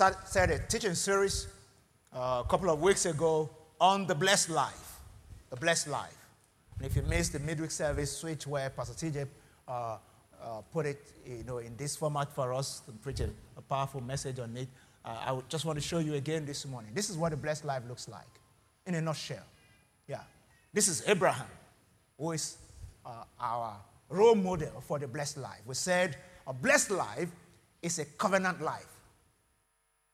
started a teaching series uh, a couple of weeks ago on the blessed life. The blessed life. And if you missed the midweek service, switch where Pastor TJ uh, uh, put it you know, in this format for us to preach a, a powerful message on it. Uh, I just want to show you again this morning. This is what the blessed life looks like in a nutshell. Yeah. This is Abraham, who is uh, our role model for the blessed life. We said a blessed life is a covenant life.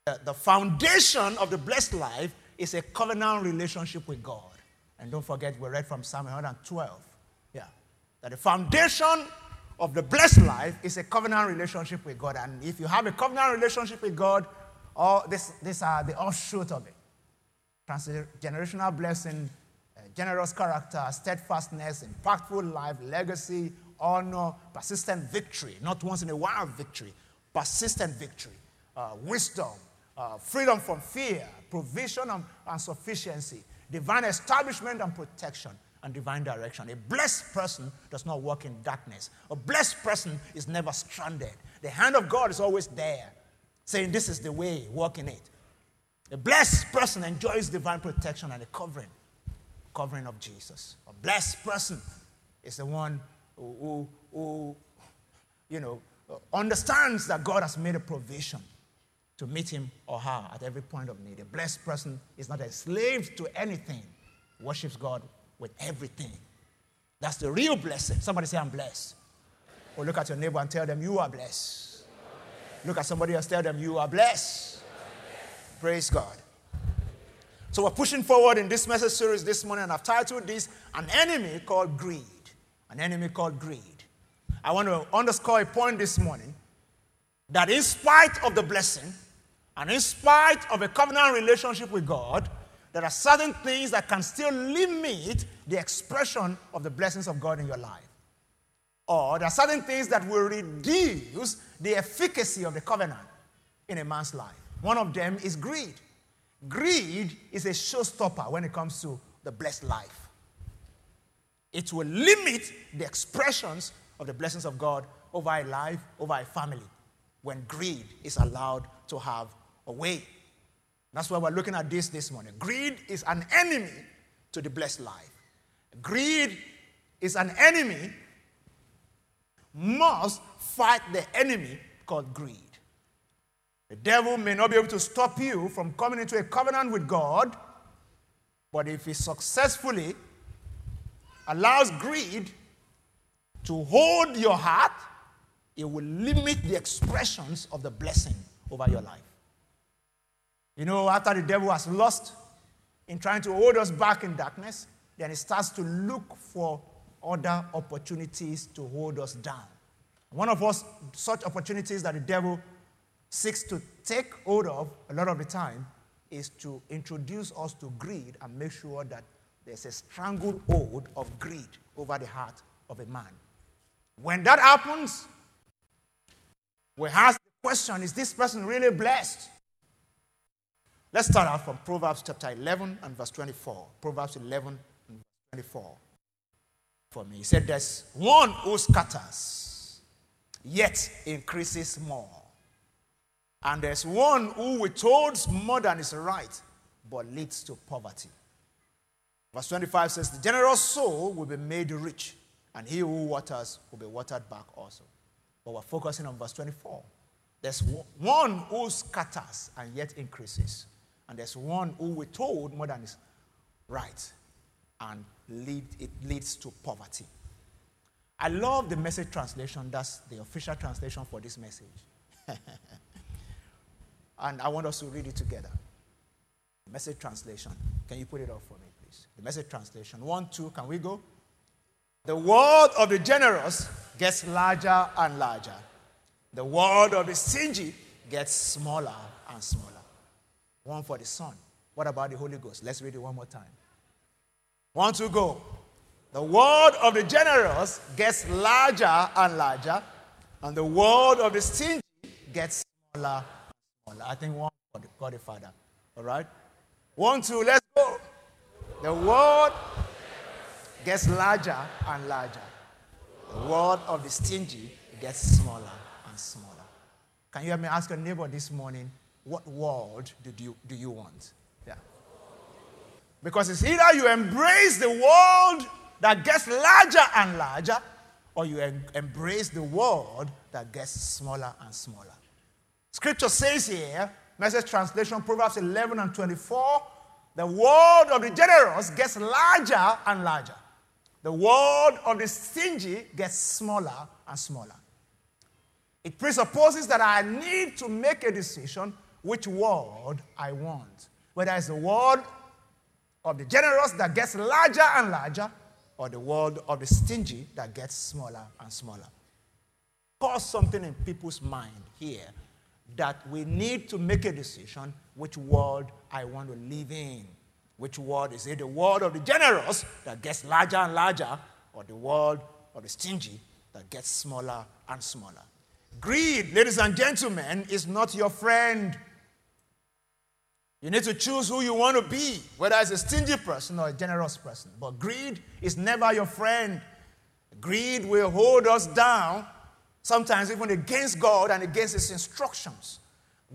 The foundation of the blessed life is a covenant relationship with God. And don't forget, we read from Psalm 112. Yeah. That the foundation of the blessed life is a covenant relationship with God. And if you have a covenant relationship with God, all this, these are the offshoot of it. Transgenerational blessing, uh, generous character, steadfastness, impactful life, legacy, honor, persistent victory, not once in a while victory, persistent victory, uh, wisdom, uh, freedom from fear, provision and, and sufficiency, divine establishment and protection, and divine direction. A blessed person does not walk in darkness. A blessed person is never stranded. The hand of God is always there, saying, This is the way, walk in it. A blessed person enjoys divine protection and the covering, covering of Jesus. A blessed person is the one who, who, who you know, understands that God has made a provision to meet him or her at every point of need. A blessed person is not a slave to anything, worships God with everything. That's the real blessing. Somebody say, I'm blessed. Or look at your neighbor and tell them, You are blessed. Look at somebody else, tell them, You are blessed. Praise God. So we're pushing forward in this message series this morning, and I've titled this An Enemy Called Greed. An Enemy Called Greed. I want to underscore a point this morning that in spite of the blessing, and in spite of a covenant relationship with God, there are certain things that can still limit the expression of the blessings of God in your life. Or there are certain things that will reduce the efficacy of the covenant in a man's life. One of them is greed. Greed is a showstopper when it comes to the blessed life. It will limit the expressions of the blessings of God over a life, over a family, when greed is allowed to have a way. That's why we're looking at this this morning. Greed is an enemy to the blessed life. Greed is an enemy, must fight the enemy called greed. The devil may not be able to stop you from coming into a covenant with God, but if he successfully allows greed to hold your heart, it will limit the expressions of the blessing over your life. You know, after the devil has lost in trying to hold us back in darkness, then he starts to look for other opportunities to hold us down. One of us, such opportunities that the devil seeks to take hold of a lot of the time is to introduce us to greed and make sure that there's a stranglehold of greed over the heart of a man. When that happens, we ask the question is this person really blessed? Let's start out from Proverbs chapter 11 and verse 24. Proverbs 11 and verse 24. For me, he said, There's one who scatters, yet increases more. And there's one who withholds more than is right, but leads to poverty. Verse 25 says, The generous soul will be made rich, and he who waters will be watered back also. But we're focusing on verse 24. There's one who scatters and yet increases and there's one who we're told more than is right, and lead, it leads to poverty. I love the message translation. That's the official translation for this message. and I want us to read it together. Message translation. Can you put it up for me, please? The message translation. One, two, can we go? The world of the generous gets larger and larger. The world of the stingy gets smaller and smaller one for the Son. What about the Holy Ghost? Let's read it one more time. One two, go. The word of the generous gets larger and larger, and the word of the stingy gets smaller and smaller. I think one for the God the Father. All right? One, two, let's go. The word gets larger and larger. The word of the stingy gets smaller and smaller. Can you hear me ask your neighbor this morning what world did you, do you want? Yeah. Because it's either you embrace the world that gets larger and larger, or you em- embrace the world that gets smaller and smaller. Scripture says here, message translation, Proverbs 11 and 24, the world of the generous gets larger and larger. The world of the stingy gets smaller and smaller. It presupposes that I need to make a decision which world I want. Whether it's the world of the generous that gets larger and larger, or the world of the stingy that gets smaller and smaller. Cause something in people's mind here that we need to make a decision which world I want to live in. Which world is it? The world of the generous that gets larger and larger, or the world of the stingy that gets smaller and smaller? Greed, ladies and gentlemen, is not your friend. You need to choose who you want to be, whether it's a stingy person or a generous person. But greed is never your friend. Greed will hold us down, sometimes even against God and against His instructions.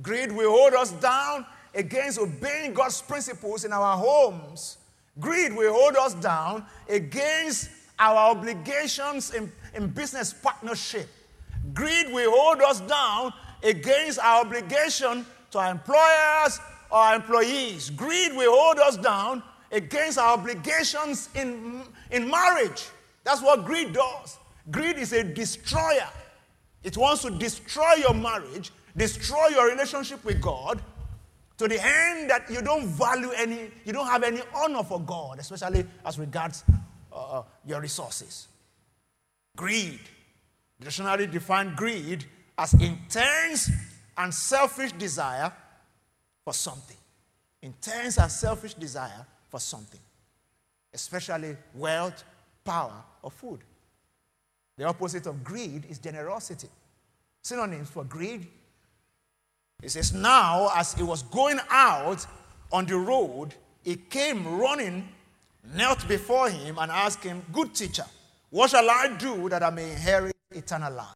Greed will hold us down against obeying God's principles in our homes. Greed will hold us down against our obligations in, in business partnership. Greed will hold us down against our obligation to our employers our employees. Greed will hold us down against our obligations in, in marriage. That's what greed does. Greed is a destroyer. It wants to destroy your marriage, destroy your relationship with God, to the end that you don't value any, you don't have any honor for God, especially as regards uh, uh your resources. Greed. Dictionary defined greed as intense and selfish desire for something. Intense and selfish desire for something, especially wealth, power, or food. The opposite of greed is generosity. Synonyms for greed he says, Now, as he was going out on the road, he came running, knelt before him, and asked him, Good teacher, what shall I do that I may inherit eternal life?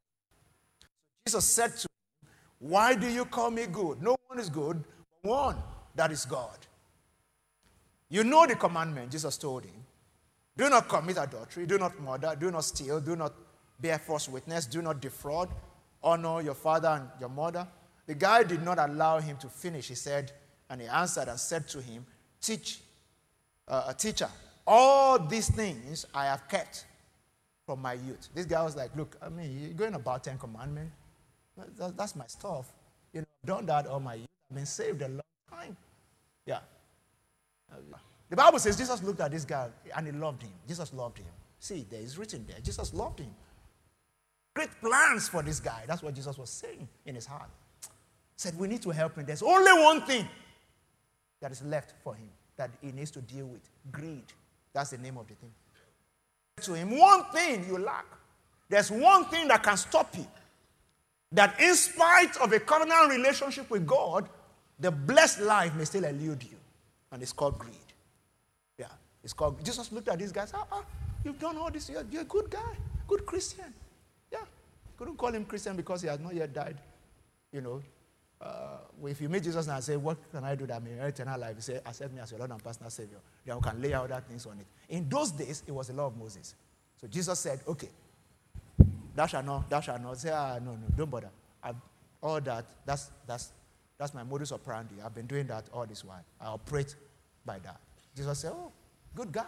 Jesus said to him, Why do you call me good? No one is good, one that is God. You know the commandment, Jesus told him. Do not commit adultery, do not murder, do not steal, do not bear false witness, do not defraud, honor your father and your mother. The guy did not allow him to finish. He said, and he answered and said to him, Teach, uh, a teacher, all these things I have kept from my youth. This guy was like, Look, I mean, you're going about Ten Commandments. that's my stuff. You know, I've done that all my I've been saved a long time. Yeah. The Bible says Jesus looked at this guy and he loved him. Jesus loved him. See, there is written there. Jesus loved him. Great plans for this guy. That's what Jesus was saying in his heart said, We need to help him. There's only one thing that is left for him that he needs to deal with greed. That's the name of the thing. To him, one thing you lack. There's one thing that can stop you. That in spite of a covenant relationship with God, the blessed life may still elude you. And it's called greed. Yeah. It's called Jesus looked at these guys. Ah, ah you've done all this. You're, you're a good guy, good Christian. Yeah. Couldn't call him Christian because he has not yet died. You know, uh, if you meet Jesus and I say, What can I do that may inherit eternal life? He say, Accept me as your Lord and personal Savior. Then we can lay out other things on it. In those days, it was the law of Moses. So Jesus said, Okay, that shall not, that shall not. Say, ah, no, no, don't bother. I've, all that, that's, that's, that's my modus operandi. I've been doing that all this while. I operate by that. Jesus said, Oh, good guy.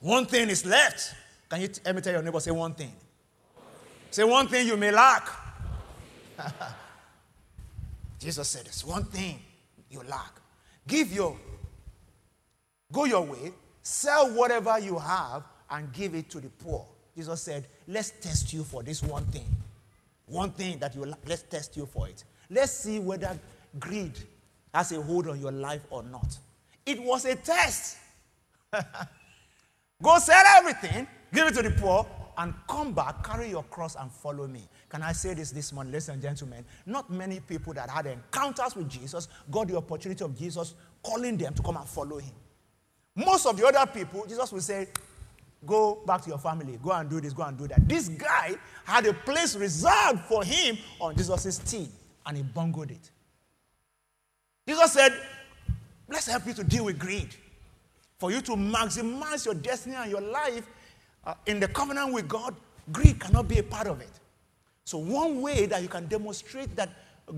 One thing is left. Can you let me tell your neighbor, say one thing. Say one thing you may lack. Jesus said, There's one thing you lack. Give your, go your way, sell whatever you have, and give it to the poor. Jesus said, Let's test you for this one thing. One thing that you let's test you for it. Let's see whether greed has a hold on your life or not. It was a test. go sell everything, give it to the poor, and come back, carry your cross, and follow me. Can I say this this morning, ladies and gentlemen? Not many people that had encounters with Jesus got the opportunity of Jesus calling them to come and follow him. Most of the other people, Jesus will say, Go back to your family, go and do this, go and do that. This guy had a place reserved for him on Jesus' team, and he bungled it. Jesus said, Let's help you to deal with greed. For you to maximize your destiny and your life uh, in the covenant with God, greed cannot be a part of it. So, one way that you can demonstrate that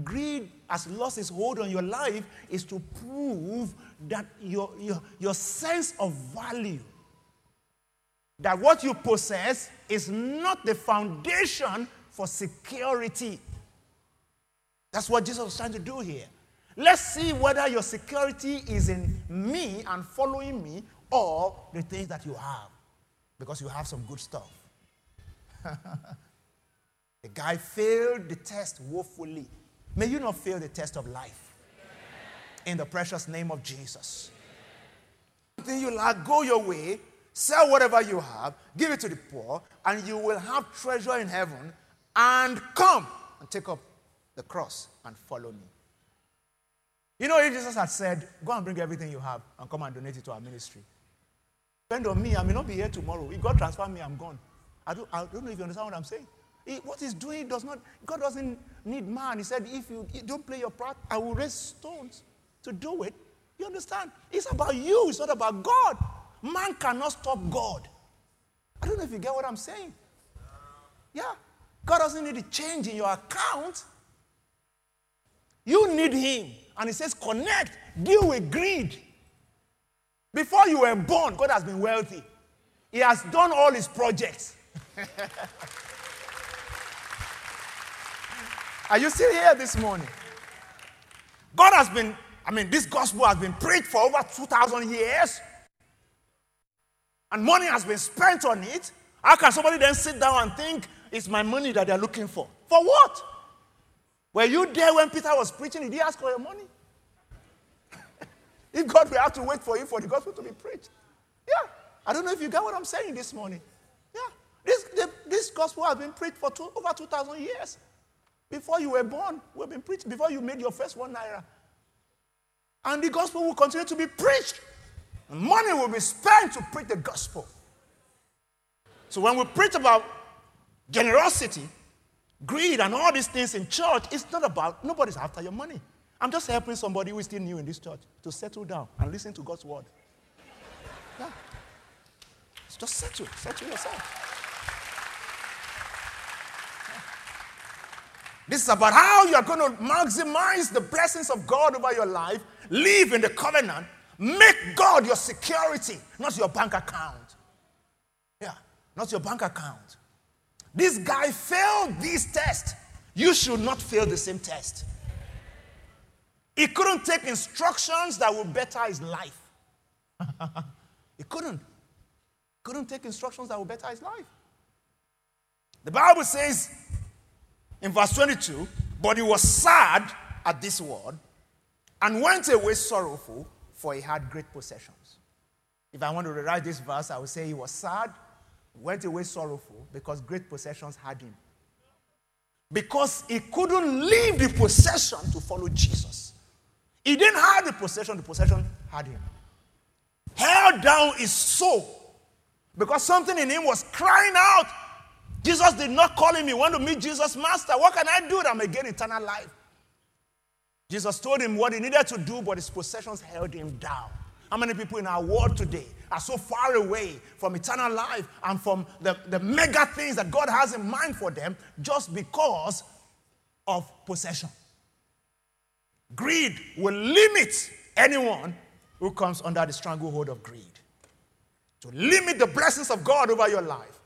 greed has lost its hold on your life is to prove that your, your, your sense of value, that what you possess is not the foundation for security. That's what Jesus was trying to do here. Let's see whether your security is in me and following me or the things that you have. Because you have some good stuff. the guy failed the test woefully. May you not fail the test of life. In the precious name of Jesus. Then you like, go your way, sell whatever you have, give it to the poor, and you will have treasure in heaven, and come and take up the cross and follow me. You know, if Jesus had said, Go and bring everything you have and come and donate it to our ministry. Depend on me, I may not be here tomorrow. If God transfer me, I'm gone. I don't, I don't know if you understand what I'm saying. He, what he's doing does not, God doesn't need man. He said, if you, you don't play your part, I will raise stones to do it. You understand? It's about you, it's not about God. Man cannot stop God. I don't know if you get what I'm saying. Yeah. God doesn't need a change in your account. You need Him. And He says, connect, deal with greed. Before you were born, God has been wealthy. He has done all His projects. Are you still here this morning? God has been, I mean, this gospel has been preached for over 2,000 years. And money has been spent on it. How can somebody then sit down and think it's my money that they're looking for? For what? Were you there when Peter was preaching? Did he ask for your money? if God will have to wait for you for the gospel to be preached. Yeah. I don't know if you get what I'm saying this morning. Yeah. This, the, this gospel has been preached for two, over 2,000 years. Before you were born, we've been preached. Before you made your first one naira. And the gospel will continue to be preached. And money will be spent to preach the gospel. So when we preach about generosity, greed and all these things in church, it's not about, nobody's after your money. I'm just helping somebody who is still new in this church to settle down and listen to God's word. Yeah. Just settle, settle yourself. This is about how you are going to maximize the blessings of God over your life, live in the covenant, make God your security, not your bank account. Yeah, not your bank account. This guy failed this test. You should not fail the same test. He couldn't take instructions that would better his life. he couldn't. Couldn't take instructions that would better his life. The Bible says in verse 22 But he was sad at this word and went away sorrowful, for he had great possessions. If I want to rewrite this verse, I would say he was sad went away sorrowful because great possessions had him. Because he couldn't leave the possession to follow Jesus. He didn't have the possession, the possession had him. Held down his soul because something in him was crying out. Jesus did not call him, he wanted to meet Jesus' master. What can I do that I may gain eternal life? Jesus told him what he needed to do, but his possessions held him down. How many people in our world today are so far away from eternal life and from the, the mega things that God has in mind for them just because of possession? Greed will limit anyone who comes under the stranglehold of greed. To limit the blessings of God over your life.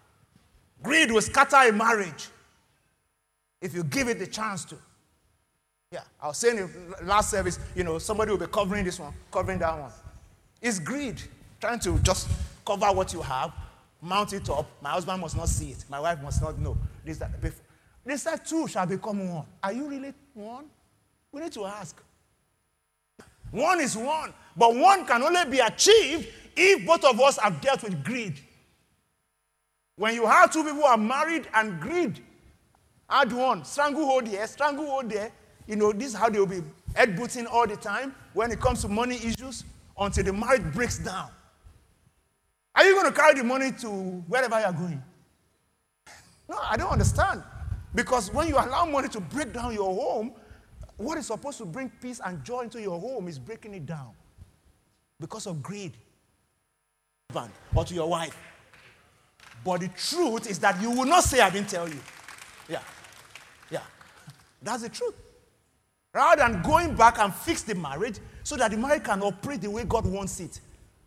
Greed will scatter a marriage if you give it the chance to. Yeah, I was saying in last service, you know, somebody will be covering this one, covering that one. It's greed, trying to just cover what you have, mount it up. My husband must not see it. My wife must not know. This, that. This, that two shall become one. Are you really one? We need to ask. One is one, but one can only be achieved if both of us have dealt with greed. When you have two people who are married and greed, add one, stranglehold here, stranglehold there, you know, this is how they will be headbutting all the time when it comes to money issues until the marriage breaks down. Are you going to carry the money to wherever you're going? No, I don't understand. Because when you allow money to break down your home, what is supposed to bring peace and joy into your home is breaking it down because of greed or to your wife. But the truth is that you will not say, I didn't tell you. Yeah. Yeah. That's the truth. Rather than going back and fix the marriage so that the marriage can operate the way God wants it,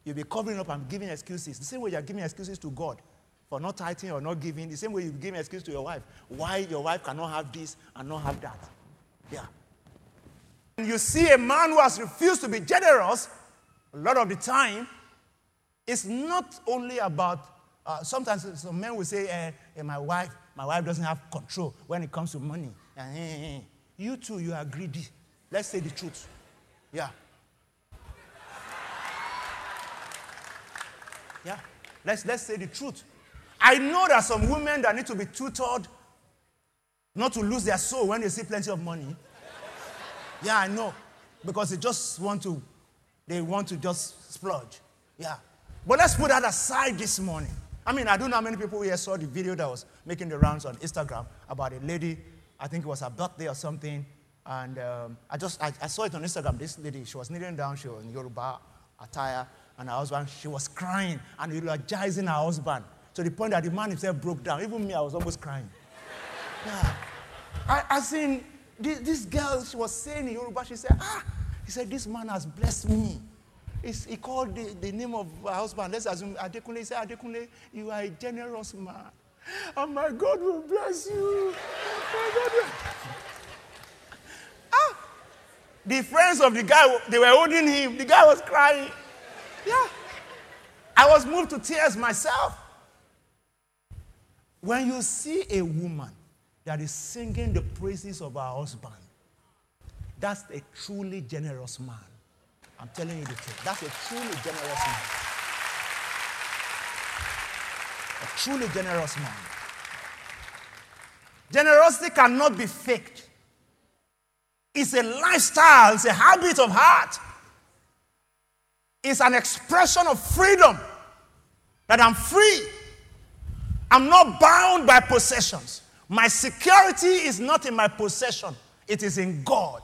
you'll be covering up and giving excuses. The same way you're giving excuses to God for not tithing or not giving, the same way you give excuse to your wife. Why your wife cannot have this and not have that. Yeah. And you see a man who has refused to be generous, a lot of the time, it's not only about, uh, sometimes some men will say, eh, eh, my wife, my wife doesn't have control when it comes to money. Eh, eh, eh. You too, you are greedy. Let's say the truth. Yeah. Yeah. Let's, let's say the truth. I know there are some women that need to be tutored not to lose their soul when they see plenty of money. Yeah, I know. Because they just want to, they want to just splurge. Yeah. But let's put that aside this morning. I mean, I don't know how many people here saw the video that was making the rounds on Instagram about a lady, I think it was her birthday or something. And um, I just, I, I, saw it on Instagram. This lady, she was kneeling down, she was in Yoruba attire, and her husband, she was crying and eulogizing her husband to the point that the man himself broke down. Even me, I was almost crying. Yeah. I, I seen this, this girl, she was saying in Yoruba, she said, ah, he said, this man has blessed me. He called the, the name of her husband. Let's assume Adekunle. He said, Adekunle, you are a generous man. And my God will bless you. ah, the friends of the guy, they were holding him. The guy was crying. Yeah. I was moved to tears myself. When you see a woman that is singing the praises of her husband, that's a truly generous man. I'm telling you the truth. That's a truly generous man. A truly generous man. Generosity cannot be faked. It's a lifestyle, it's a habit of heart. It's an expression of freedom that I'm free. I'm not bound by possessions. My security is not in my possession, it is in God.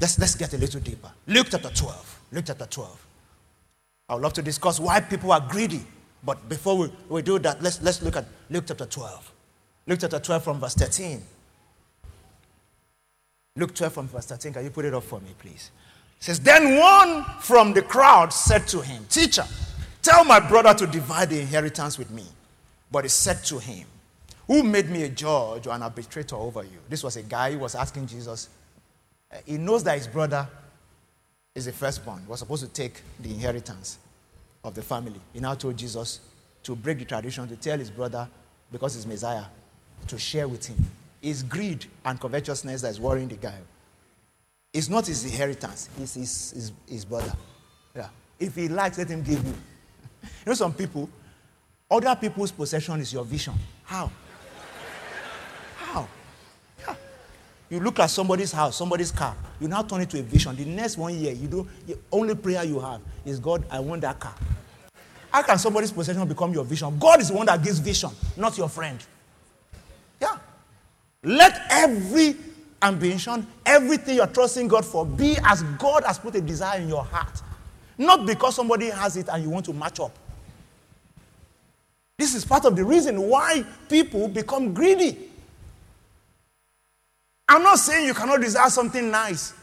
Let's, let's get a little deeper. Luke chapter 12. Luke chapter 12. I would love to discuss why people are greedy. But before we, we do that, let's, let's look at Luke chapter 12. Luke chapter 12 from verse 13. Luke 12 from verse 13. Can you put it up for me, please? It says, Then one from the crowd said to him, Teacher, tell my brother to divide the inheritance with me. But he said to him, Who made me a judge or an arbitrator over you? This was a guy who was asking Jesus, he knows that his brother is the firstborn. He was supposed to take the inheritance of the family. He now told Jesus to break the tradition, to tell his brother, because he's Messiah, to share with him. It's greed and covetousness that is worrying the guy. It's not his inheritance, it's his, his, his brother. Yeah. If he likes, let him give you. you know, some people, other people's possession is your vision. How? You look at somebody's house, somebody's car, you now turn it to a vision. The next one year, you do the only prayer you have is God, I want that car. How can somebody's possession become your vision? God is the one that gives vision, not your friend. Yeah. Let every ambition, everything you're trusting God for, be as God has put a desire in your heart. Not because somebody has it and you want to match up. This is part of the reason why people become greedy. I'm not saying you cannot desire something nice,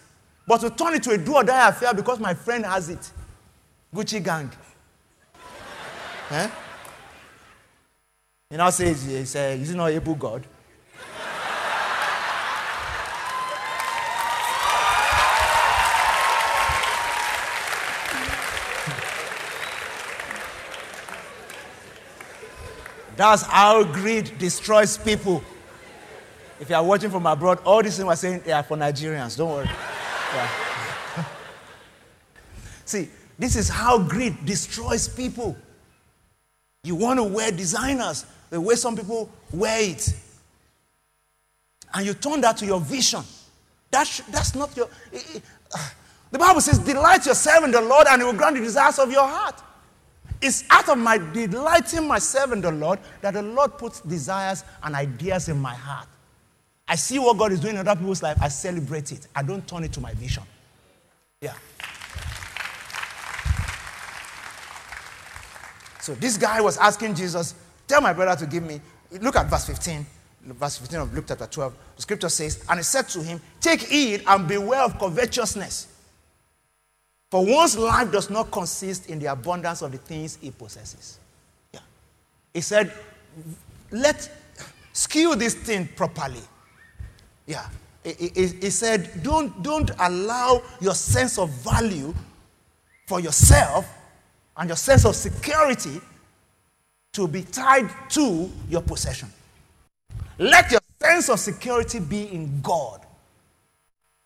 but to turn it to a do or die affair because my friend has it. Gucci gang. eh? You know, says, he says, is he not able God? That's how greed destroys people. If you are watching from abroad, all these things we're saying are for Nigerians. Don't worry. Yeah. See, this is how greed destroys people. You want to wear designers the way some people wear it. And you turn that to your vision. That's, that's not your. It, it, uh, the Bible says, Delight yourself in the Lord, and He will grant the desires of your heart. It's out of my delighting myself in the Lord that the Lord puts desires and ideas in my heart. I see what God is doing in other people's life, I celebrate it. I don't turn it to my vision. Yeah. So this guy was asking Jesus, Tell my brother to give me. Look at verse 15. Verse 15 of Luke chapter 12. The scripture says, And he said to him, Take heed and beware of covetousness. For one's life does not consist in the abundance of the things he possesses. Yeah. He said, Let skew this thing properly. Yeah. He, said, don't, don't allow your sense of value for yourself and your sense of security to be tied to your possession. Let your sense of security be in God,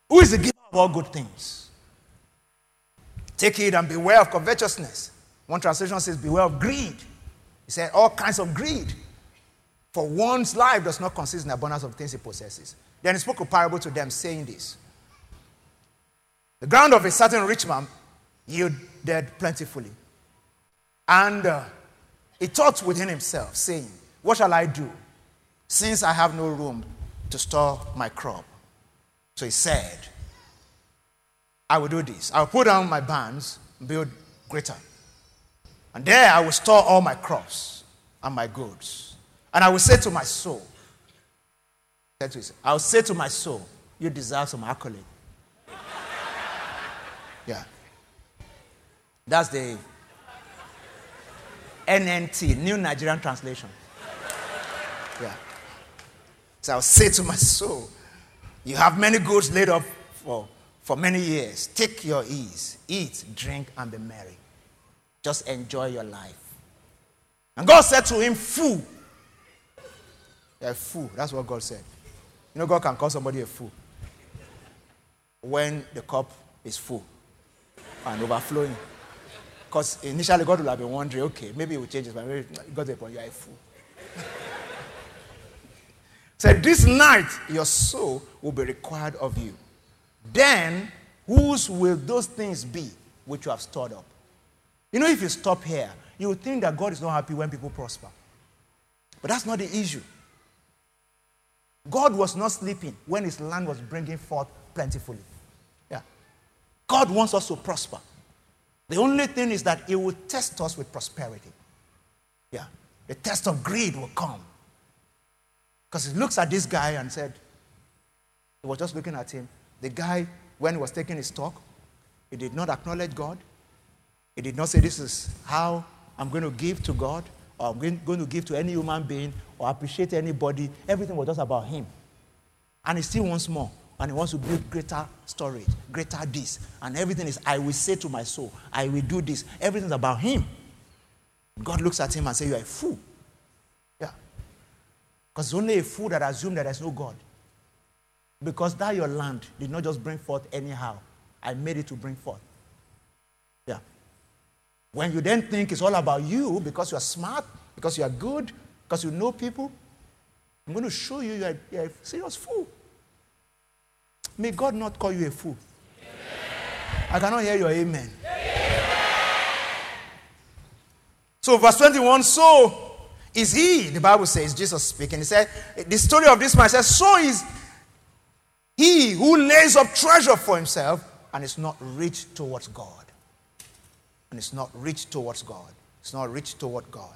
who is the giver of all good things. Take heed and beware of covetousness. One translation says, Beware of greed. He said, All kinds of greed. For one's life does not consist in the abundance of things he possesses. Then he spoke a parable to them, saying this The ground of a certain rich man yielded plentifully. And uh, he thought within himself, saying, What shall I do, since I have no room to store my crop? So he said, I will do this. I will put down my barns and build greater. And there I will store all my crops and my goods. And I will say to my soul, I will say to my soul, You deserve some accolade. yeah. That's the NNT, New Nigerian Translation. Yeah. So I'll say to my soul, You have many goods laid up for, for many years. Take your ease, eat, drink, and be merry. Just enjoy your life. And God said to him, Fool. A fool. That's what God said. You know, God can call somebody a fool when the cup is full and overflowing. Because initially God will have been wondering, okay, maybe it will change his mind. Maybe got to point, you are a fool. Said, so this night your soul will be required of you. Then, whose will those things be which you have stored up? You know, if you stop here, you would think that God is not happy when people prosper. But that's not the issue. God was not sleeping when his land was bringing forth plentifully. Yeah. God wants us to prosper. The only thing is that he will test us with prosperity. Yeah. The test of greed will come. Because he looks at this guy and said, he was just looking at him. The guy, when he was taking his talk, he did not acknowledge God. He did not say, This is how I'm going to give to God, or I'm going to give to any human being, or appreciate anybody. Everything was just about him. And he still wants more and he wants to build greater storage, greater this. And everything is, I will say to my soul, I will do this. Everything's about him. God looks at him and says, You're a fool. Yeah. Because only a fool that assumes that there's no God. Because that your land did not just bring forth anyhow. I made it to bring forth. When you then think it's all about you because you're smart, because you're good, because you know people, I'm going to show you you're, you're a serious fool. May God not call you a fool. Amen. I cannot hear your amen. amen. So, verse 21 so is he, the Bible says, Jesus speaking. He said, the story of this man says, so is he who lays up treasure for himself and is not rich towards God. And it's not rich towards God. It's not rich toward God.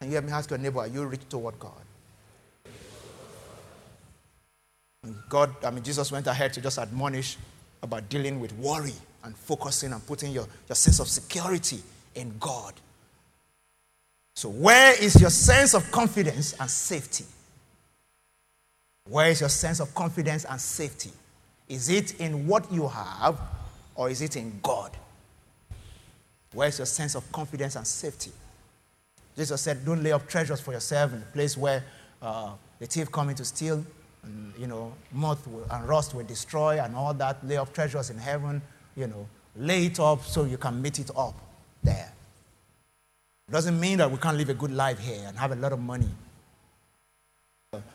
And you have me ask your neighbor, are you rich toward God? And God, I mean, Jesus went ahead to just admonish about dealing with worry and focusing and putting your, your sense of security in God. So, where is your sense of confidence and safety? Where is your sense of confidence and safety? Is it in what you have or is it in God? Where is your sense of confidence and safety? Jesus said, Don't lay up treasures for yourself in a place where uh, the thief coming to steal, and, you know, moth and rust will destroy and all that. Lay up treasures in heaven, you know, lay it up so you can meet it up there. It doesn't mean that we can't live a good life here and have a lot of money.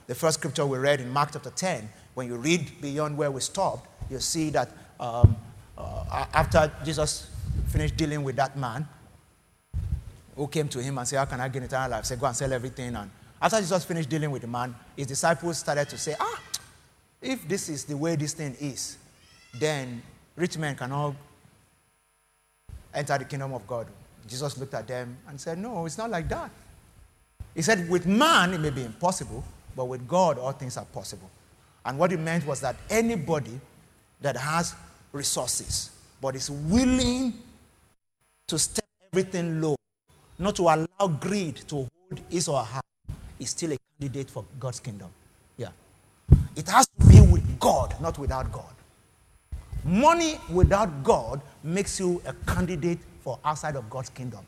The first scripture we read in Mark chapter 10, when you read beyond where we stopped, you see that um, uh, after Jesus finished dealing with that man who came to him and said, How can I gain eternal life? Say, Go and sell everything and after Jesus finished dealing with the man, his disciples started to say, Ah, if this is the way this thing is, then rich men cannot enter the kingdom of God. Jesus looked at them and said, No, it's not like that. He said, With man, it may be impossible, but with God, all things are possible. And what he meant was that anybody that has resources, but is willing to step everything low, not to allow greed to hold his or her, is still a candidate for God's kingdom. Yeah. It has to be with God, not without God. Money without God makes you a candidate for outside of God's kingdom.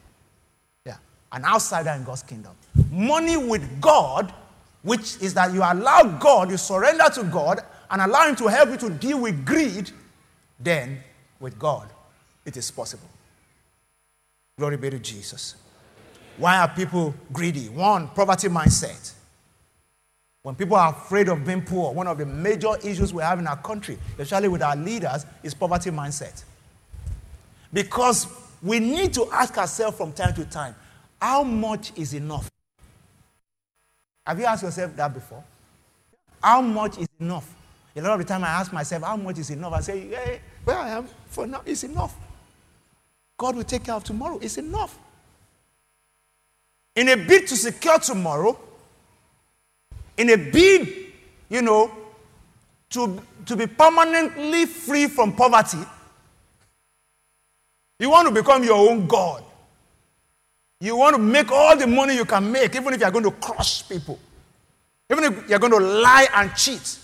Yeah. An outsider in God's kingdom. Money with God, which is that you allow God, you surrender to God, and allow Him to help you to deal with greed, then with God, it is possible. Glory be to Jesus. Why are people greedy? One, poverty mindset. When people are afraid of being poor, one of the major issues we have in our country, especially with our leaders, is poverty mindset. Because we need to ask ourselves from time to time, how much is enough? Have you asked yourself that before? How much is enough? A lot of the time I ask myself, how much is enough? I say, hey, where I am for now is enough. God will take care of tomorrow. It's enough. In a bid to secure tomorrow, in a bid, you know, to, to be permanently free from poverty, you want to become your own God. You want to make all the money you can make, even if you're going to crush people, even if you're going to lie and cheat.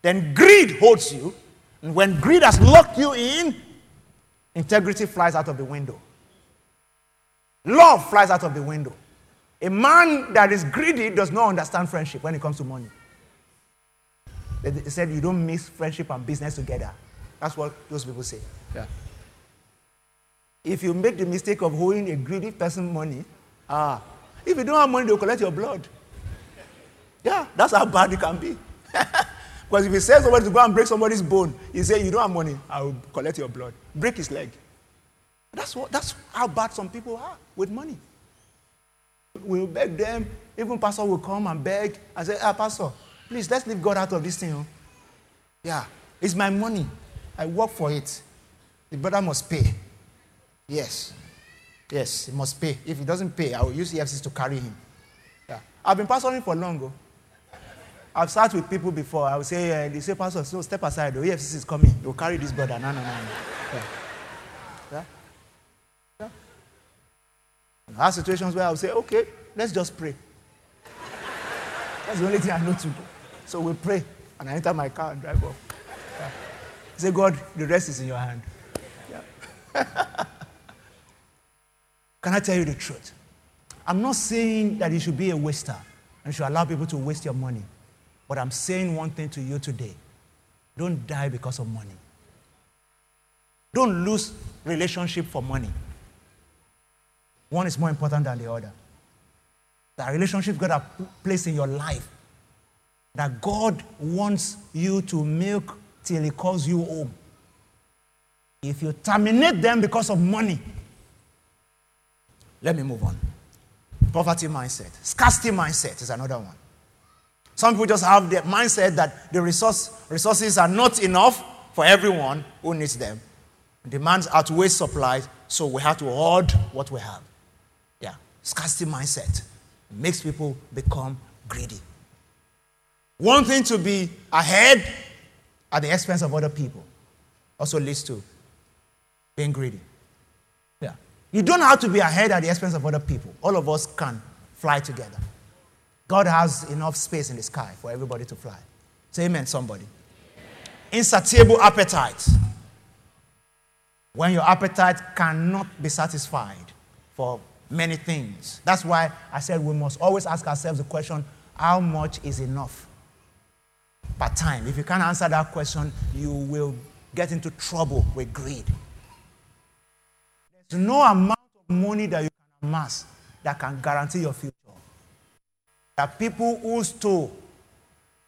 Then greed holds you. And when greed has locked you in, integrity flies out of the window. Love flies out of the window. A man that is greedy does not understand friendship when it comes to money. They said you don't mix friendship and business together. That's what those people say. Yeah. If you make the mistake of holding a greedy person money, ah, if you don't have money, they'll collect your blood. Yeah, that's how bad it can be. because if he send somebody to go and break somebody's bone, he say, You don't have money, I will collect your blood. Break his leg. That's, what, that's how bad some people are with money. We'll beg them. Even pastor will come and beg and say, ah, pastor, please, let's leave God out of this thing. Oh. Yeah, it's my money. I work for it. The brother must pay. Yes. Yes, he must pay. If he doesn't pay, I will use EFCC to carry him. Yeah. I've been pastoring for long. Oh. I've sat with people before. I will say, uh, they say, Pastor, so step aside. The EFCC is coming. They'll carry this brother. No, no, no. no. Yeah. Yeah. I situations where I'll say, okay, let's just pray. That's the only thing I know to do. So we pray, and I enter my car and drive off. Yeah. Say, God, the rest is in your hand. Yeah. Can I tell you the truth? I'm not saying that you should be a waster and should allow people to waste your money. But I'm saying one thing to you today don't die because of money. Don't lose relationship for money. One is more important than the other. The relationship God has placed in your life that God wants you to milk till He calls you home. If you terminate them because of money, let me move on. Poverty mindset, scarcity mindset is another one. Some people just have the mindset that the resource, resources are not enough for everyone who needs them. Demands outweigh supply, so we have to hoard what we have Yeah, scarcity mindset makes people become greedy. One thing to be ahead at the expense of other people also leads to being greedy. Yeah. You don't have to be ahead at the expense of other people. All of us can fly together. God has enough space in the sky for everybody to fly. Say amen, somebody. Insatiable appetite. When your appetite cannot be satisfied for many things. That's why I said we must always ask ourselves the question how much is enough per time? If you can't answer that question, you will get into trouble with greed. There's no amount of money that you can amass that can guarantee your future. There are people who stole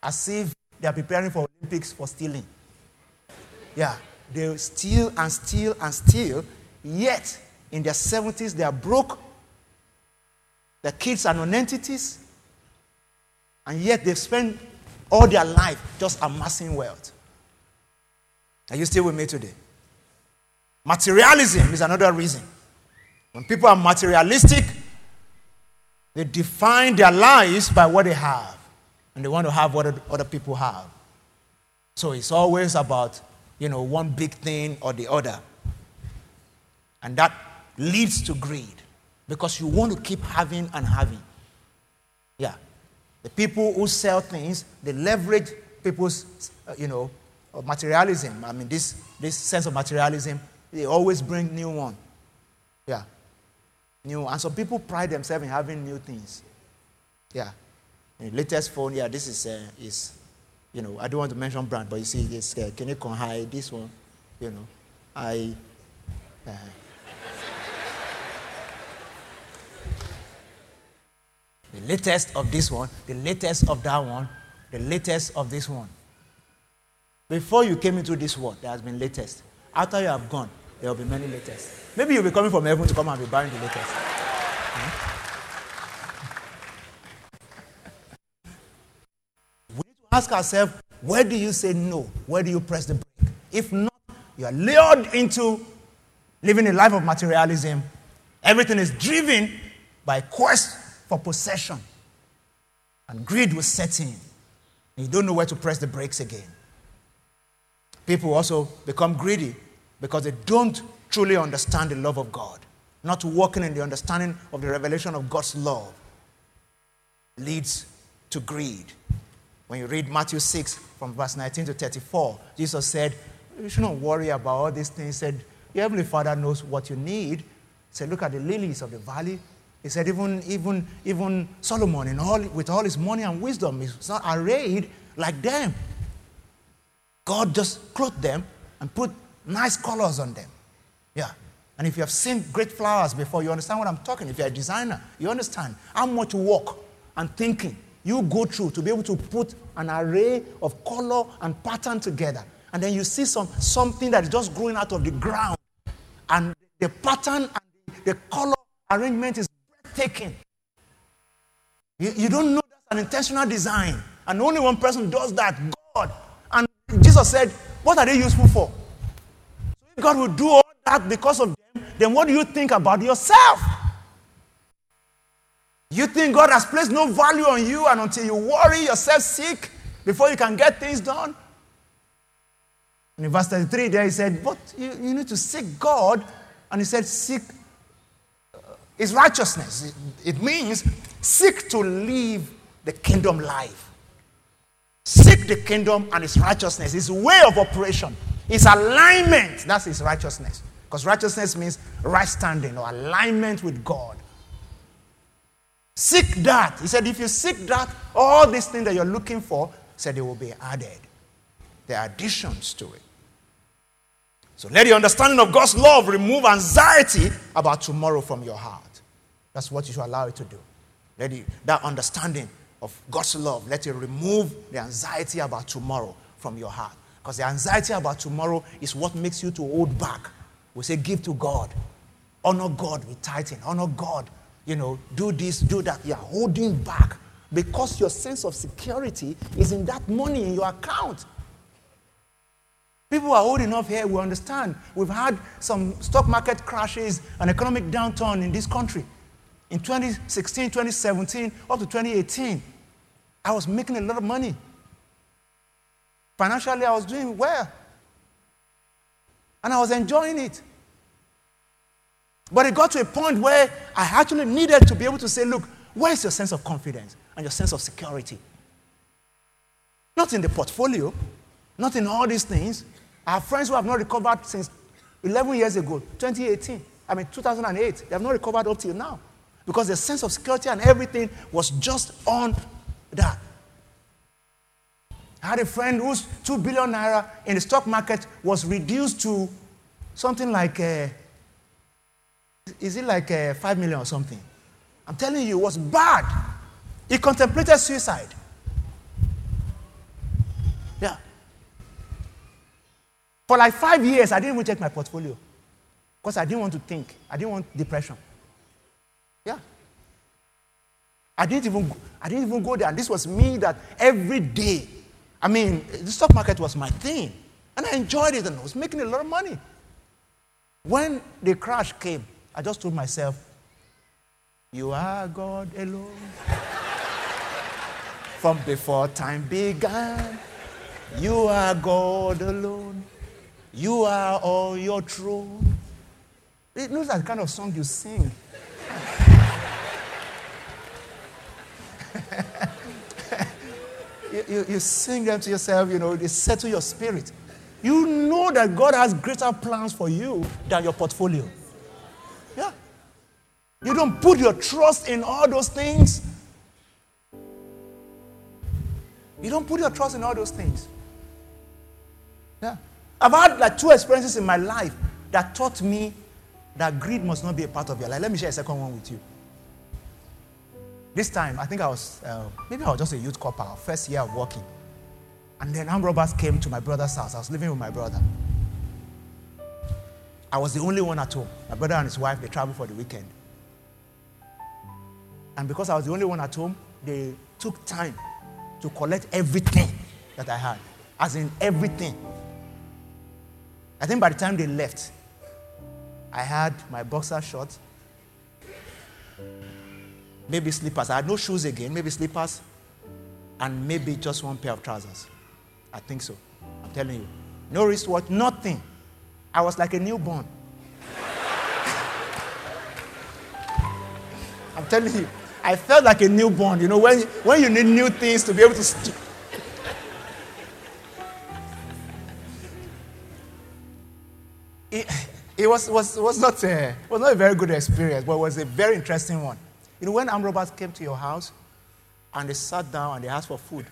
as if they are preparing for Olympics for stealing. Yeah, they steal and steal and steal, yet in their 70s they are broke the kids are non-entities, and yet they've spent all their life just amassing wealth. Are you still with me today? Materialism is another reason. When people are materialistic, they define their lives by what they have, and they want to have what other people have. So it's always about, you know, one big thing or the other. And that leads to greed because you want to keep having and having. Yeah. The people who sell things, they leverage people's, uh, you know, materialism. I mean, this, this sense of materialism, they always bring new one. Yeah. New. And some people pride themselves in having new things. Yeah. The latest phone, yeah, this is, uh, is, you know, I don't want to mention brand, but you see, this uh, Kenekon High, this one, you know, I, uh, the latest of this one, the latest of that one, the latest of this one. Before you came into this world, there has been latest. After you have gone, there will be many latest. Maybe you'll be coming from heaven to come and be buying the latest. Hmm? We need to ask ourselves, where do you say no? Where do you press the brake? If not, you are lured into living a life of materialism. Everything is driven by quest for possession. And greed will set in. You don't know where to press the brakes again. People also become greedy because they don't truly understand the love of God. Not walking in the understanding of the revelation of God's love leads to greed. When you read Matthew 6 from verse 19 to 34, Jesus said, You shouldn't worry about all these things. He said, Your Heavenly Father knows what you need. He said, Look at the lilies of the valley. He said, even, even, even Solomon, in all, with all his money and wisdom, is not arrayed like them. God just clothed them and put nice colors on them. Yeah. And if you have seen great flowers before, you understand what I'm talking. If you're a designer, you understand how much work and thinking you go through to be able to put an array of color and pattern together. And then you see some, something that is just growing out of the ground. And the pattern and the color arrangement is breathtaking. You, you don't know that's an intentional design. And only one person does that God. And Jesus said, What are they useful for? God will do all that because of them, then what do you think about yourself? You think God has placed no value on you, and until you worry yourself sick before you can get things done? And in verse 33, there he said, But you, you need to seek God. And he said, Seek uh, his righteousness. It, means seek to live the kingdom life. Seek the kingdom and its righteousness, its way of operation, its alignment. That's its righteousness. Because righteousness means right standing or alignment with God. Seek that. He said, if you seek that, all these things that you're looking for, said they will be added. There are additions to it. So let the understanding of God's love remove anxiety about tomorrow from your heart. That's what you should allow it to do. Let it, that understanding of God's love, let it remove the anxiety about tomorrow from your heart. Because the anxiety about tomorrow is what makes you to hold back. We say, give to God. Honor God with tithing. Honor God. You know, do this, do that. You're holding back because your sense of security is in that money in your account. People are old enough here, we understand. We've had some stock market crashes and economic downturn in this country. In 2016, 2017, up to 2018, I was making a lot of money. Financially, I was doing well. And I was enjoying it. But it got to a point where I actually needed to be able to say, look, where is your sense of confidence and your sense of security? Not in the portfolio, not in all these things, I have friends who have not recovered since 11 years ago, 2018. I mean, 2008. They have not recovered up till now because the sense of security and everything was just on that. I had a friend whose 2 billion naira in the stock market was reduced to something like, uh, is it like uh, 5 million or something? I'm telling you, it was bad. He contemplated suicide. Yeah. For like five years, I didn't even check my portfolio because I didn't want to think. I didn't want depression. Yeah. I didn't even I didn't even go there. And this was me that every day I mean, the stock market was my thing. And I enjoyed it and I was making a lot of money. When the crash came, I just told myself, You are God alone. From before time began, you are God alone. You are all your throne. It like the kind of song you sing. You, you, sing them to yourself, you know, they settle your spirit. You know that God has greater plans for you than your portfolio. Yeah. You don't put your trust in all those things. You don't put your trust in all those things. Yeah. I've had like two experiences in my life that taught me that greed must not be a part of your life. Let me share a second one with you. This time, I think I was, uh, maybe I was just a youth corper, first year of working. And then armed robbers came to my brother's house. I was living with my brother. I was the only one at home. My brother and his wife, they traveled for the weekend. And because I was the only one at home, they took time to collect everything that I had, as in everything. I think by the time they left, I had my boxer shorts, maybe slippers. I had no shoes again, maybe slippers, and maybe just one pair of trousers. I think so. I'm telling you. No wristwatch, nothing. I was like a newborn. I'm telling you. I felt like a newborn. You know, when, when you need new things to be able to. St- it, was, was, was, not a, was not a very good experience, but it was a very interesting one. You know, when armed robbers came to your house and they sat down and they asked for food.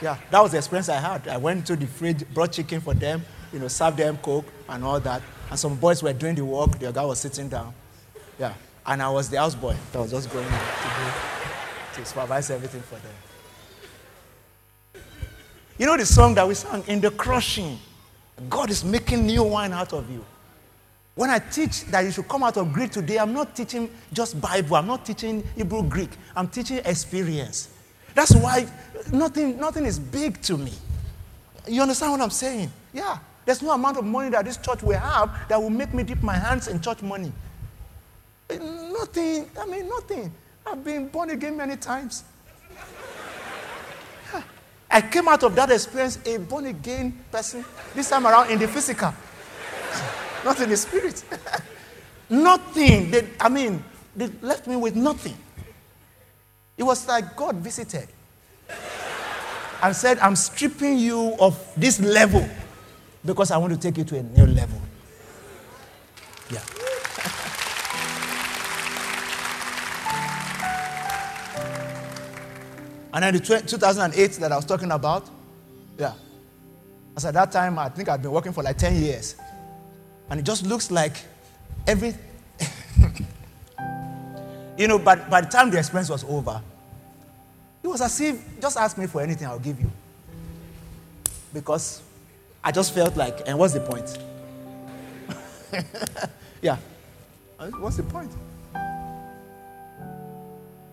Yeah, that was the experience I had. I went to the fridge, brought chicken for them, you know, served them coke and all that. And some boys were doing the work, the guy was sitting down. Yeah, and I was the houseboy that was just going to do, to supervise everything for them. You know the song that we sang, In the Crushing? God is making new wine out of you. When I teach that you should come out of Greek today, I'm not teaching just Bible, I'm not teaching Hebrew Greek, I'm teaching experience. That's why nothing, nothing is big to me. You understand what I'm saying? Yeah. There's no amount of money that this church will have that will make me dip my hands in church money. Nothing, I mean, nothing. I've been born again many times. I came out of that experience a born again person, this time around in the physical, not in the spirit. nothing. They, I mean, they left me with nothing. It was like God visited and said, I'm stripping you of this level because I want to take you to a new level. Yeah. And then the 2008 that I was talking about, yeah. As at that time, I think I'd been working for like 10 years. And it just looks like every. you know, but by the time the experience was over, it was as if, just ask me for anything, I'll give you. Because I just felt like, and what's the point? yeah. What's the point?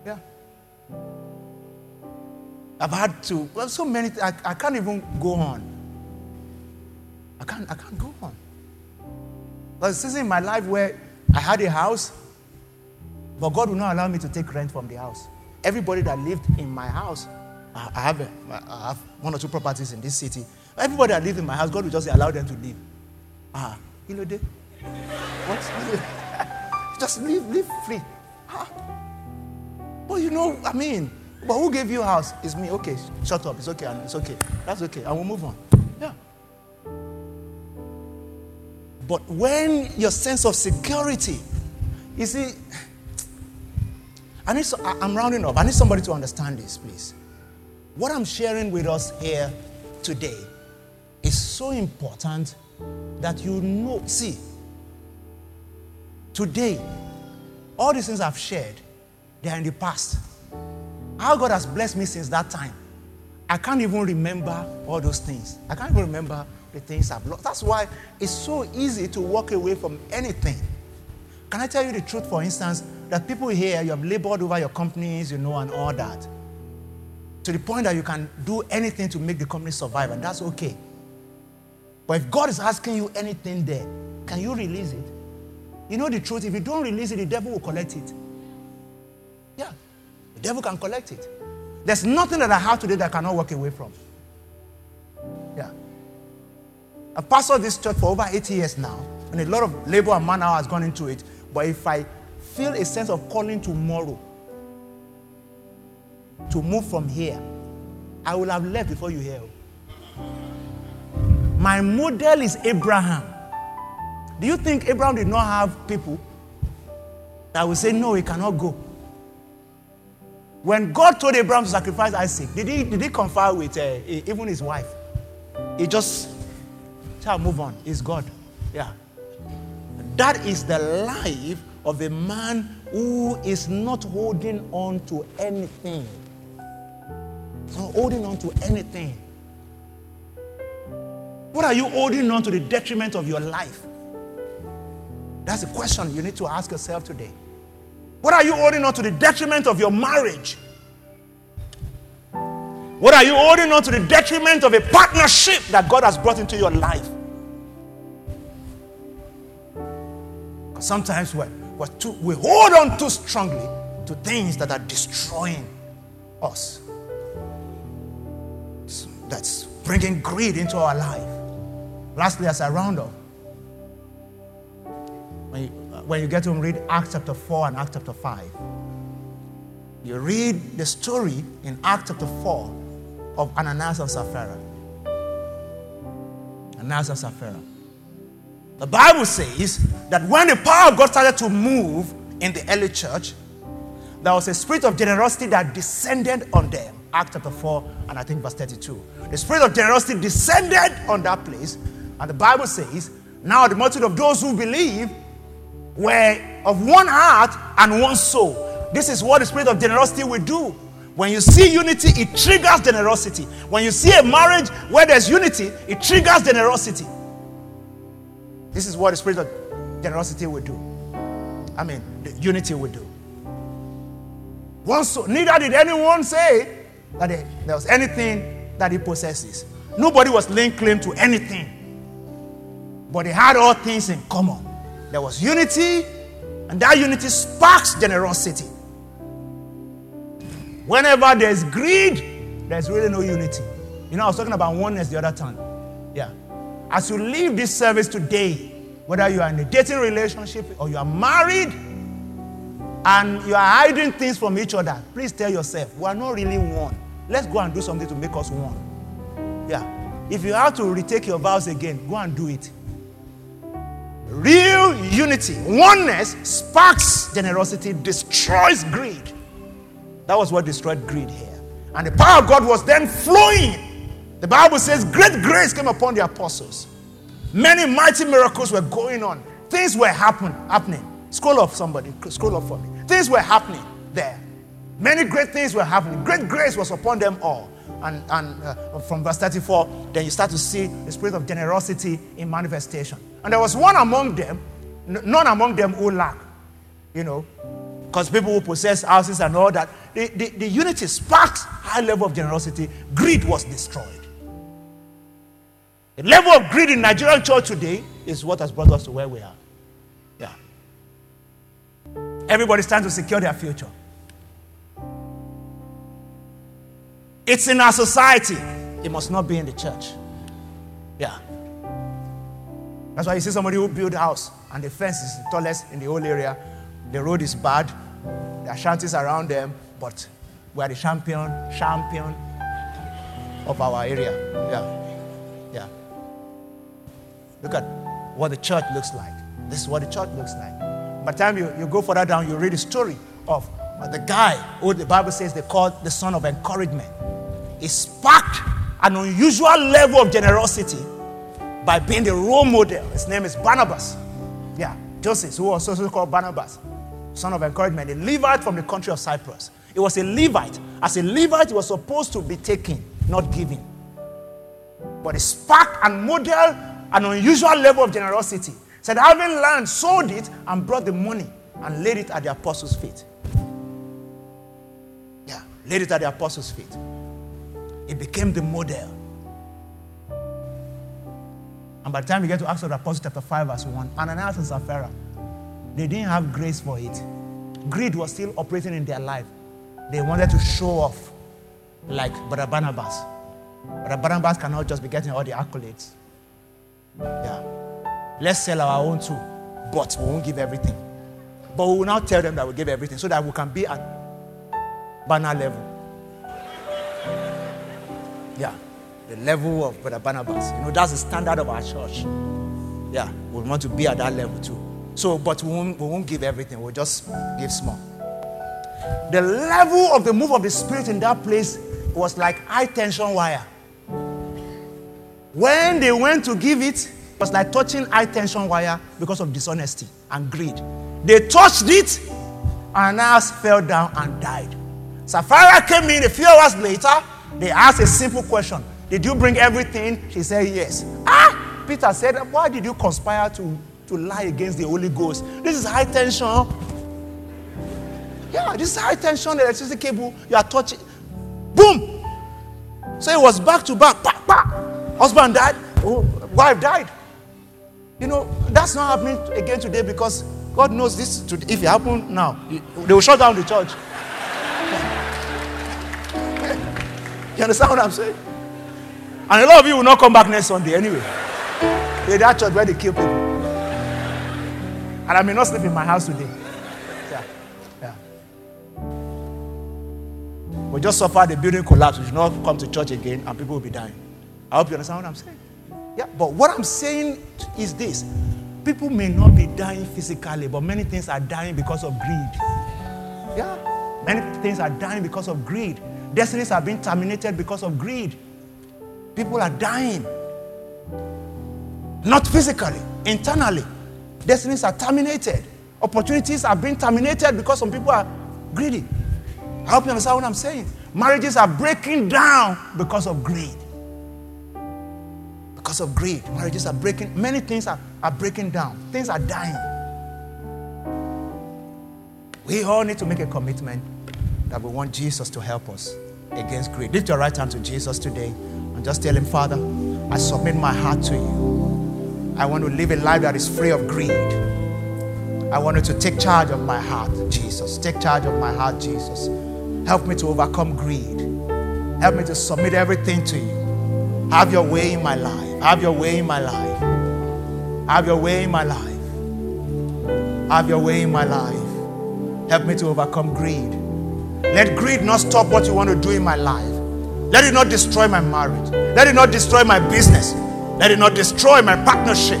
Yeah. I've had to, well, so many, I, I can't even go on. I can't, I can't go on. There's a season in my life where I had a house, but God would not allow me to take rent from the house. Everybody that lived in my house, I, have, a, I have one or two properties in this city. Everybody that lived in my house, God would just allow them to live. Ah, you know, they, what? just live, live free. Ah. But you know, I mean, but who gave you a house? It's me. Okay, shut up. It's okay. And it's okay. That's okay. I will move on. But when your sense of security, you see, I need. So, I'm rounding up. I need somebody to understand this, please. What I'm sharing with us here today is so important that you know. See, today, all these things I've shared, they are in the past. How God has blessed me since that time. I can't even remember all those things. I can't even remember the things I've lost. That's why it's so easy to walk away from anything. Can I tell you the truth, for instance, that people here, you have labored over your companies, you know, and all that. to the point that you can do anything to make the company survive, and that's okay. But if God is asking you anything there, can you release it? You know the truth, if you don't release it, the devil will collect it. Yeah, the devil can collect it. There's nothing that I have today that I cannot walk away from. I've pastored this church for over 80 years now, and a lot of labor and man has gone into it. But if I feel a sense of calling tomorrow to move from here, I will have left before you hear. My model is Abraham. Do you think Abraham did not have people that would say, No, he cannot go? When God told Abraham to sacrifice Isaac, did he, did he confer with uh, even his wife? He just, move on. He's God. Yeah. That is the life of a man who is not holding on to anything. Not holding on to anything. What are you holding on to the detriment of your life? That's the question you need to ask yourself today. What are you holding on to the detriment of your marriage? What are you holding on to the detriment of a partnership that God has brought into your life? Sometimes we're, we're too, we hold on too strongly to things that are destroying us. That's bringing greed into our life. Lastly, as I round up, when you, uh, when you get to read Acts chapter 4 and Acts chapter 5, you read the story in Acts chapter 4 of Ananias and Sapphira. Ananias and Sapphira. The Bible says that when the power of God started to move in the early church, there was a spirit of generosity that descended on them. Acts chapter 4 and I think verse 32. The spirit of generosity descended on that place and the Bible says, Now the multitude of those who believe were of one heart and one soul. This is what the spirit of generosity will do. When you see unity, it triggers generosity. When you see a marriage where there's unity, it triggers generosity. This is what the spirit of generosity will do. I mean, the unity will do. One soul, neither did anyone say that there was anything that he possesses. Nobody was laying claim to anything. But they had all things in common. There was unity, and that unity sparks generosity. Whenever there's greed, there's really no unity. You know, I was talking about oneness the other time. Yeah. As you leave this service today, whether you are in a dating relationship or you are married and you are hiding things from each other, please tell yourself, we are not really one. Let's go and do something to make us one. Yeah. If you have to retake your vows again, go and do it. Real unity, oneness sparks generosity, destroys greed. That was what destroyed greed here. And the power of God was then flowing. The Bible says great grace came upon the apostles. Many mighty miracles were going on. Things were happen, happening. Scroll up somebody, scroll up for me. Things were happening there. Many great things were happening. Great grace was upon them all. And, and uh, from verse 34, then you start to see the spirit of generosity in manifestation. And there was one among them, none among them who lacked, you know, because people who possess houses and all that. The, the, the unity sparked high level of generosity. Greed was destroyed. The level of greed in Nigerian church today is what has brought us to where we are. Yeah. Everybody's trying to secure their future. It's in our society. It must not be in the church. Yeah. That's why you see somebody who build a house and the fence is the tallest in the whole area. The road is bad. There are shanties around them, but we are the champion, champion of our area. Yeah. Look at what the church looks like. This is what the church looks like. By the time you, you go further down, you read the story of the guy who the Bible says they called the son of encouragement. He sparked an unusual level of generosity by being the role model. His name is Barnabas. Yeah, Joseph, who was also called Barnabas, son of encouragement, a Levite from the country of Cyprus. He was a Levite. As a Levite, he was supposed to be taking, not giving. But he sparked and modeled an unusual level of generosity. Said, having learned, sold it and brought the money and laid it at the apostles' feet. Yeah, laid it at the apostles' feet. It became the model. And by the time we get to Acts of the Apostles, chapter 5, verse 1, Ananias and Sapphira, they didn't have grace for it. Greed was still operating in their life. They wanted to show off like Brother Barnabas. Brother Barnabas cannot just be getting all the accolades. Yeah. Let's sell our own too, but we won't give everything. But we will now tell them that we give everything so that we can be at banner level. Yeah. The level of Brother Barnabas. You know, that's the standard of our church. Yeah. We want to be at that level too. So, but we won't, we won't give everything, we'll just give small. The level of the move of the Spirit in that place was like high tension wire. When they went to give it, it was like touching high tension wire because of dishonesty and greed. They touched it, and Ananias fell down and died. Sapphira came in a few hours later. They asked a simple question Did you bring everything? She said, Yes. Ah! Peter said, Why did you conspire to, to lie against the Holy Ghost? This is high tension. Yeah, this is high tension electricity cable. You are touching. Boom! So it was back to back. Pa, pa. Husband died. Oh, wife died. You know, that's not happening again today because God knows this. To, if it happened now, they will shut down the church. you understand what I'm saying? And a lot of you will not come back next Sunday anyway. In that church where they kill people. And I may not sleep in my house today. Yeah. Yeah. We just suffered the building collapse. We should not come to church again and people will be dying. I hope you understand what I'm saying. Yeah, but what I'm saying is this people may not be dying physically, but many things are dying because of greed. Yeah, many things are dying because of greed. Destinies are being terminated because of greed. People are dying. Not physically, internally. Destinies are terminated. Opportunities are being terminated because some people are greedy. I hope you understand what I'm saying. Marriages are breaking down because of greed because of greed. Marriages are breaking, many things are, are breaking down, things are dying. We all need to make a commitment that we want Jesus to help us against greed. Lift your right hand to Jesus today and just tell him, Father, I submit my heart to you. I want to live a life that is free of greed. I want you to take charge of my heart, Jesus. Take charge of my heart, Jesus. Help me to overcome greed. Help me to submit everything to you. Have your way in my life. Have your way in my life. Have your way in my life. Have your way in my life. Help me to overcome greed. Let greed not stop what you want to do in my life. Let it not destroy my marriage. Let it not destroy my business. Let it not destroy my partnership.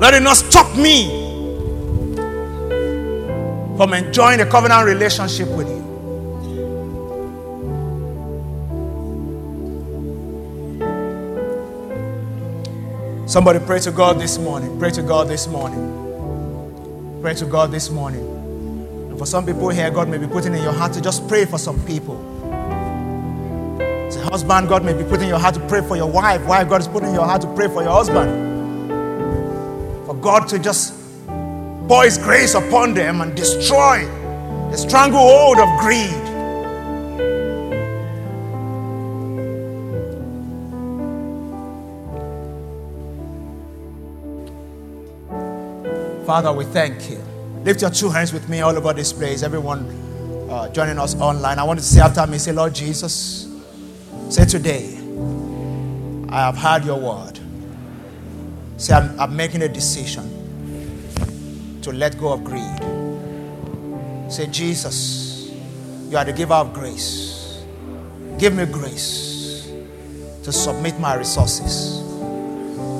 Let it not stop me from enjoying a covenant relationship with you. Somebody pray to God this morning. Pray to God this morning. Pray to God this morning. And for some people here, God may be putting in your heart to just pray for some people. Say, husband, God may be putting in your heart to pray for your wife. Wife, God is putting in your heart to pray for your husband. For God to just pour His grace upon them and destroy the stranglehold of greed. Father, we thank you. Lift your two hands with me all over this place. Everyone uh, joining us online. I want to say after me, say, Lord Jesus, say today, I have heard your word. Say, I'm, I'm making a decision to let go of greed. Say, Jesus, you are the giver of grace. Give me grace to submit my resources,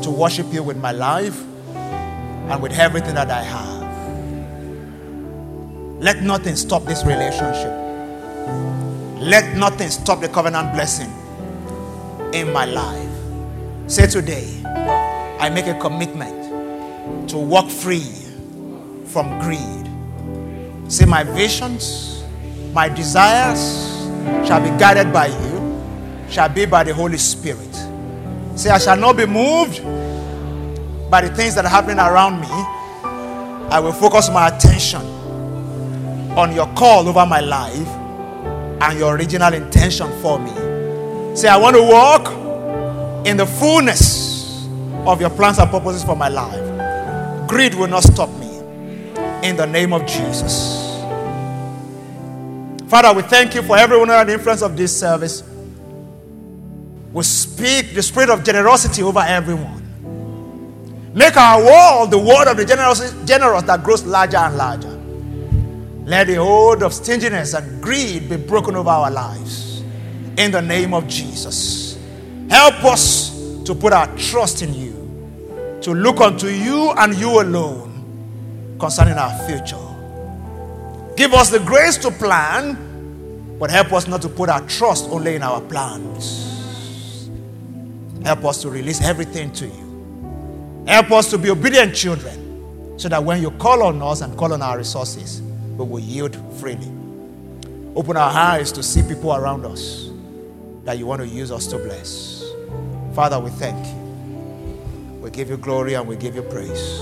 to worship you with my life and with everything that I have. Let nothing stop this relationship. Let nothing stop the covenant blessing in my life. Say today, I make a commitment to walk free from greed. Say, my visions, my desires shall be guided by you, shall be by the Holy Spirit. Say, I shall not be moved by the things that are happening around me, I will focus my attention on your call over my life and your original intention for me. Say, I want to walk in the fullness of your plans and purposes for my life. Greed will not stop me. In the name of Jesus. Father, we thank you for everyone under the influence of this service. We speak the spirit of generosity over everyone. Make our world the world of the generous, generous that grows larger and larger. Let the hold of stinginess and greed be broken over our lives. In the name of Jesus. Help us to put our trust in you, to look unto you and you alone concerning our future. Give us the grace to plan, but help us not to put our trust only in our plans. Help us to release everything to you. Help us to be obedient children so that when you call on us and call on our resources, we will yield freely. Open our eyes to see people around us that you want to use us to bless. Father, we thank you. We give you glory and we give you praise.